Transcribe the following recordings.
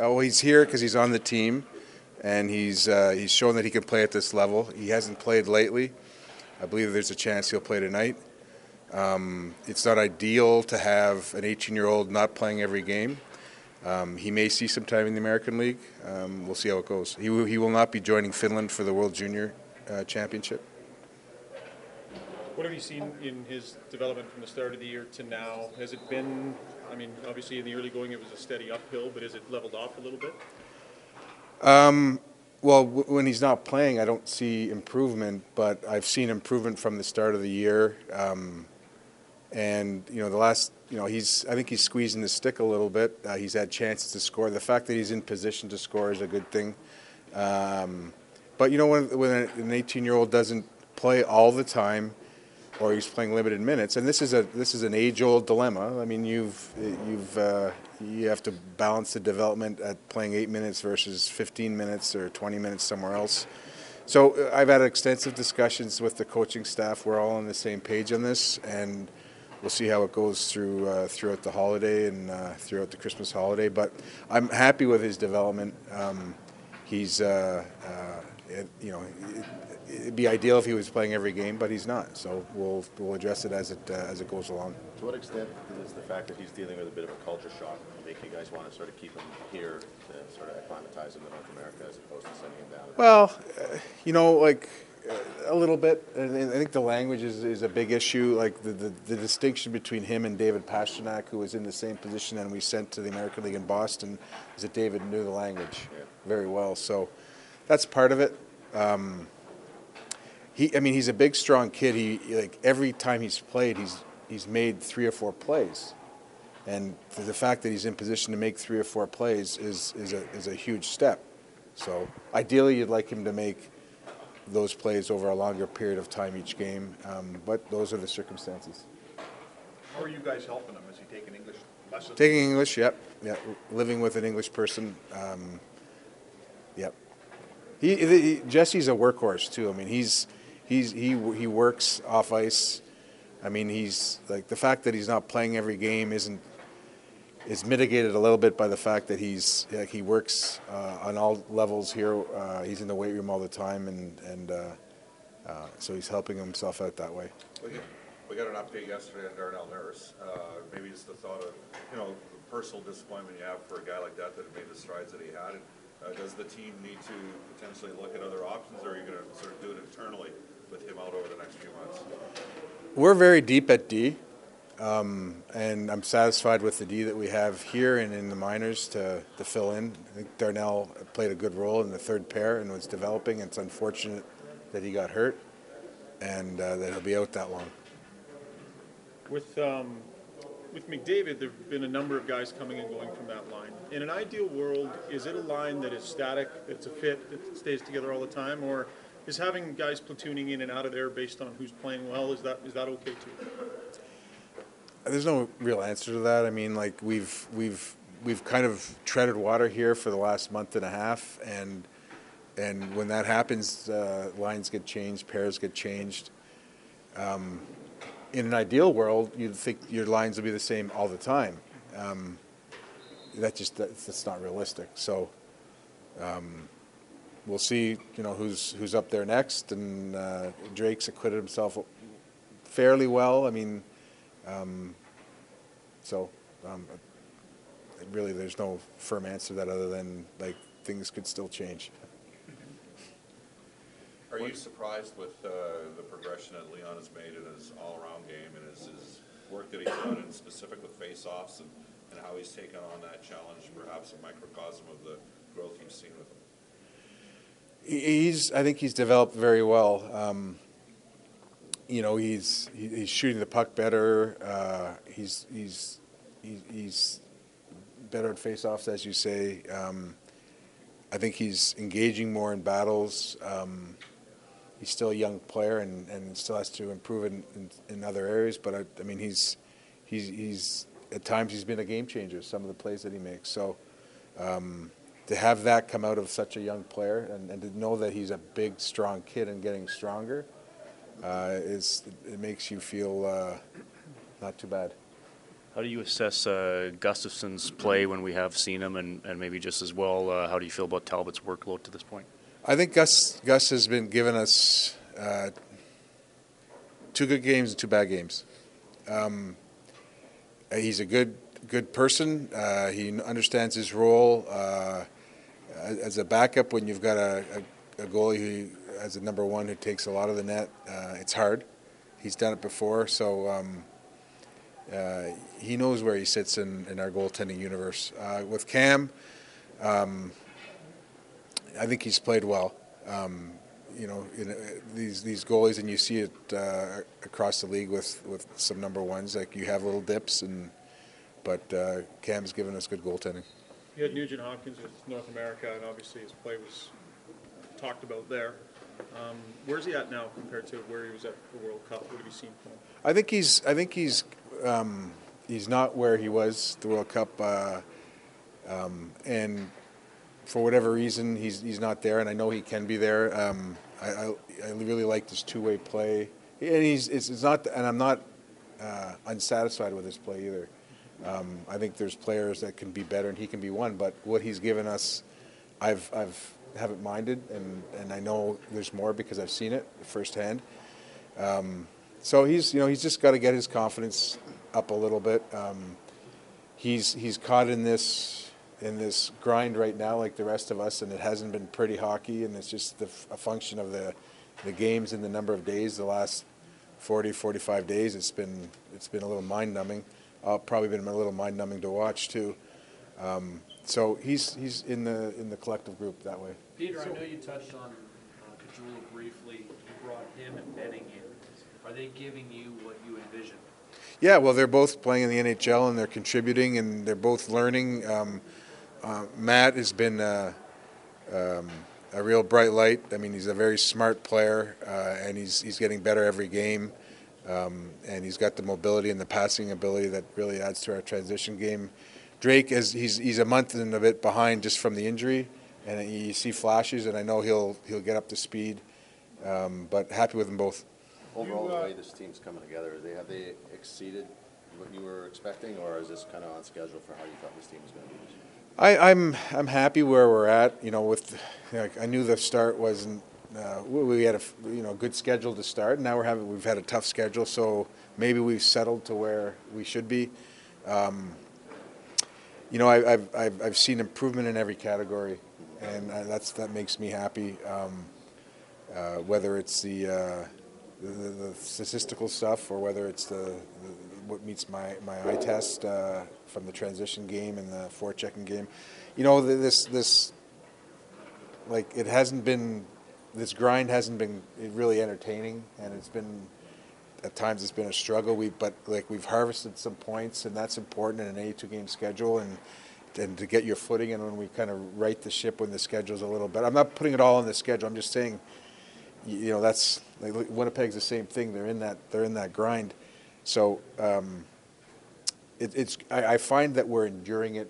Well, he's here because he's on the team, and he's uh, he's shown that he can play at this level. He hasn't played lately. I believe there's a chance he'll play tonight. Um, it's not ideal to have an 18-year-old not playing every game. Um, he may see some time in the American League. Um, we'll see how it goes. He, he will not be joining Finland for the World Junior uh, Championship. What have you seen in his development from the start of the year to now? Has it been, I mean, obviously in the early going it was a steady uphill, but has it leveled off a little bit? Um, well, when he's not playing, I don't see improvement, but I've seen improvement from the start of the year. Um, and you know, the last, you know, he's I think he's squeezing the stick a little bit. Uh, he's had chances to score. The fact that he's in position to score is a good thing. Um, but you know, when when an 18-year-old doesn't play all the time, or he's playing limited minutes, and this is a this is an age-old dilemma. I mean, you've you've uh, you have to balance the development at playing eight minutes versus 15 minutes or 20 minutes somewhere else. So uh, I've had extensive discussions with the coaching staff. We're all on the same page on this, and we'll see how it goes through uh, throughout the holiday and uh, throughout the Christmas holiday. But I'm happy with his development. Um, he's uh, uh, it, you know. It, It'd be ideal if he was playing every game, but he's not. So we'll we'll address it as it uh, as it goes along. To what extent is the fact that he's dealing with a bit of a culture shock make you guys want to sort of keep him here to sort of acclimatize him to North America as opposed to sending him down? Well, uh, you know, like uh, a little bit. I think the language is, is a big issue. Like the, the, the distinction between him and David Pastrnak, who was in the same position and we sent to the American League in Boston, is that David knew the language Yeah. very well. So that's part of it. Um, he, I mean, he's a big, strong kid. He like every time he's played, he's he's made three or four plays, and the fact that he's in position to make three or four plays is is a is a huge step. So ideally, you'd like him to make those plays over a longer period of time each game, um, but those are the circumstances. How are you guys helping him? Is he taking English lessons? Taking English, yep, yeah. Living with an English person, um. He, he Jesse's a workhorse too. I mean, he's he's he he works off ice. I mean, he's like the fact that he's not playing every game isn't is mitigated a little bit by the fact that he's like he works uh, on all levels here. Uh, he's in the weight room all the time, and and uh, uh, so he's helping himself out that way. We got- an update yesterday on Darnell Nurse. Uh, Maybe it's the thought of, you know, the personal disappointment you have for a guy like that that made the strides that he had. And, uh, Does the team need to potentially look at other options, or are you going to sort of do it internally with him out over the next few months? We're very deep at D, um, and I'm satisfied with the D that we have here and in the minors to, to fill in. I think Darnell played a good role in the third pair and was developing. It's unfortunate that he got hurt and uh, that he'll be out that long. With um, with McDavid, there have been a number of guys coming and going from that line. In an ideal world, is it a line that is static, that's a fit, that stays together all the time, or is having guys platooning in and out of there based on who's playing well? Is that is that okay too? There's no real answer to that. I mean, like we've we've we've kind of treaded water here for the last month and a half, and and when that happens, uh, lines get changed, pairs get changed. Um, in an ideal world, you'd think your lines would be the same all the time. Um, that just that's, that's not realistic. So um, we'll see. You know who's who's up there next, and uh, Drake's acquitted himself fairly well. I mean. Um, so, um, really, there's no firm answer to that other than like things could still change. Are you surprised with uh, the progression that Leon has made in his all-around game and his, his work that he's done, in specific with face-offs, and, and how he's taken on that challenge, perhaps a microcosm of the growth you've seen with him? He's, I think he's developed very well. Um, you know, he's he's shooting the puck better. Uh, he's he's he's better at face-offs, as you say. Um, I think he's engaging more in battles. Um, he's still a young player and, and still has to improve in, in, in other areas. But I, I mean, he's he's he's at times he's been a game changer. Some of the plays that he makes. So um, to have that come out of such a young player and, and to know that he's a big, strong kid and getting stronger uh, is it makes you feel uh, not too bad. How do you assess uh, Gustavsson's play when we have seen him, and, and maybe just as well, uh, how do you feel about Talbot's workload to this point? I think Gus Gus has been giving us uh, two good games and two bad games. Um, uh, he's a good good person. Uh, he understands his role uh, as a backup when you've got a, a, a goalie who, as a number one who takes a lot of the net. Uh, it's hard. He's done it before, so um, uh, he knows where he sits in, in our goaltending universe. With Cam. Um, I think he's played well. Um, you know, in, uh, these these goalies, and you see it uh, across the league with, with some number ones. Like you have little dips, and but uh, Cam's given us good goaltending. You had Nugent Hopkins with North America, and obviously his play was talked about there. Um, where's he at now compared to where he was at the World Cup? What have you seen from him? I think he's I think he's um, he's not where he was the World Cup, uh, um, and for whatever reason he's he's not there. And I know he can be there. Um, I, I, I really like this two way play, and he's it's, it's not and I'm not uh, unsatisfied with his play either. Um, I think there's players that can be better, and he can be one. But what he's given us, I've I've haven't minded, and, and I know there's more because I've seen it firsthand. Um, so he's you know he's just got to get his confidence up a little bit. Um, he's he's caught in this in this grind right now, like the rest of us, and it hasn't been pretty hockey, and it's just the, a function of the the games and the number of days. The last 40, 45 days, it's been it's been a little mind numbing. Uh, probably been a little mind numbing to watch too. Um, so he's he's in the in the collective group that way. Peter, I know you touched on uh, Caggiula briefly. You brought him and Benning in. Are they giving you what you envisioned? Yeah, well, they're both playing in the NHL and they're contributing and they're both learning. Um, uh, Matt has been uh, um, a real bright light. I mean, he's a very smart player uh, and he's he's getting better every game. Um, and he's got the mobility and the passing ability that really adds to our transition game. Drake is he's he's a month and a bit behind just from the injury, and you see flashes, and I know he'll he'll get up to speed. Um, but happy with them both. Overall, the way this team's coming together, they, have they exceeded what you were expecting, or is this kind of on schedule for how you thought this team was going to be this year? I, I'm I'm happy where we're at. You know, with like I knew the start wasn't. Uh, we had a you know good schedule to start. And Now we're having we've had a tough schedule, so maybe we've settled to where we should be. Um, you know, I, I've, I've I've seen improvement in every category, and I, that's that makes me happy. Um, uh, whether it's the, uh, the the statistical stuff or whether it's the, the what meets my, my eye test uh, from the transition game and the forechecking game, you know this this like it hasn't been this grind hasn't been really entertaining and it's been at times it's been a struggle. We but like we've harvested some points and that's important in an 82 game schedule and and to get your footing and when we kind of right the ship when the schedule's a little bit. I'm not putting it all on the schedule. I'm just saying, you know, that's like Winnipeg's the same thing. They're in that they're in that grind. So um, it, it's I, I find that we're enduring it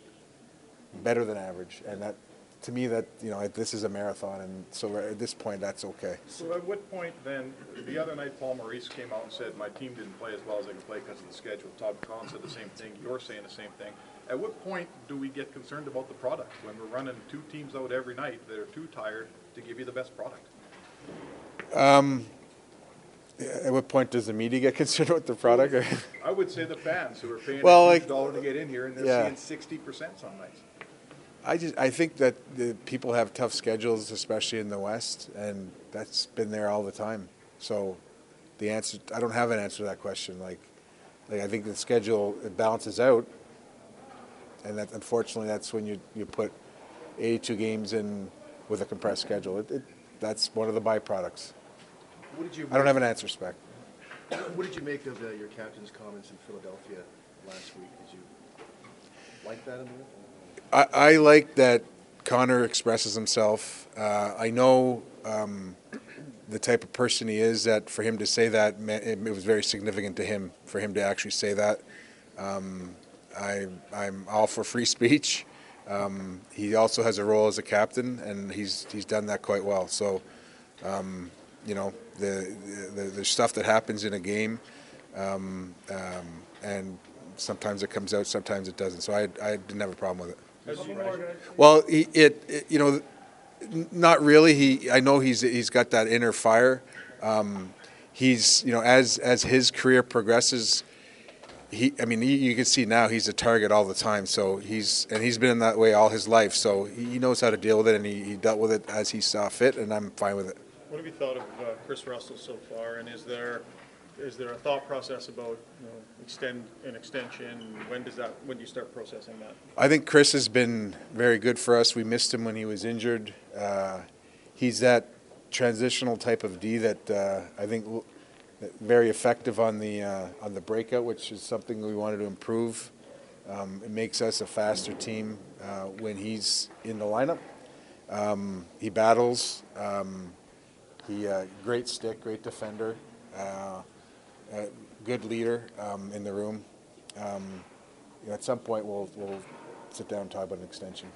better than average, and that to me that you know this is a marathon, and so at this point that's okay. So at what point then, the other night Paul Maurice came out and said, my team didn't play as well as they could play because of the schedule. Todd Collins said the same thing, you're saying the same thing. At what point do we get concerned about the product when we're running two teams out every night that are too tired to give you the best product? At what point does the media get concerned with the product? I would say the fans who are paying Well, a like- dollar to get in here and they're Yeah. seeing sixty percent some nights. I just I think that the people have tough schedules, especially in the West, and that's been there all the time. So the answer I don't have an answer to that question. Like, like I think the schedule it balances out, and that unfortunately that's when you you put 82 games in with a compressed schedule. It, it that's one of the byproducts. What did you? I don't have an answer spec. What did you make of uh, your captain's comments in Philadelphia last week? Did you like that in there? I, I like that Connor expresses himself. Uh, I know um, the type of person he is. That for him to say that, it, it was very significant to him. For him to actually say that, um, I, I'm all for free speech. Um, he also has a role as a captain, and he's he's done that quite well. So, um, you know, the, the the stuff that happens in a game, um, um, and sometimes it comes out, sometimes it doesn't. So I, I didn't have a problem with it. Well, he, it, it, you know, not really. He, I know he's he's got that inner fire. Um, he's, you know, as as his career progresses, he, I mean, he, you can see now he's a target all the time. So he's and he's been in that way all his life. So he knows how to deal with it, and he, he dealt with it as he saw fit, and I'm fine with it. What have you thought of uh, Kris Russell so far, and is there, is there a thought process about, you know, extend, an extension? When does that, when do you start processing that? I think Chris has been very good for us. We missed him when he was injured. Uh, he's that transitional type of D that uh, I think very effective on the uh, on the breakout, which is something we wanted to improve. Um, it makes us a faster team uh, when he's in the lineup. Um, he battles. Um, he uh, great stick, great defender, uh, uh, good leader um, in the room. Um, you know, at some point, we'll we'll sit down and talk about an extension.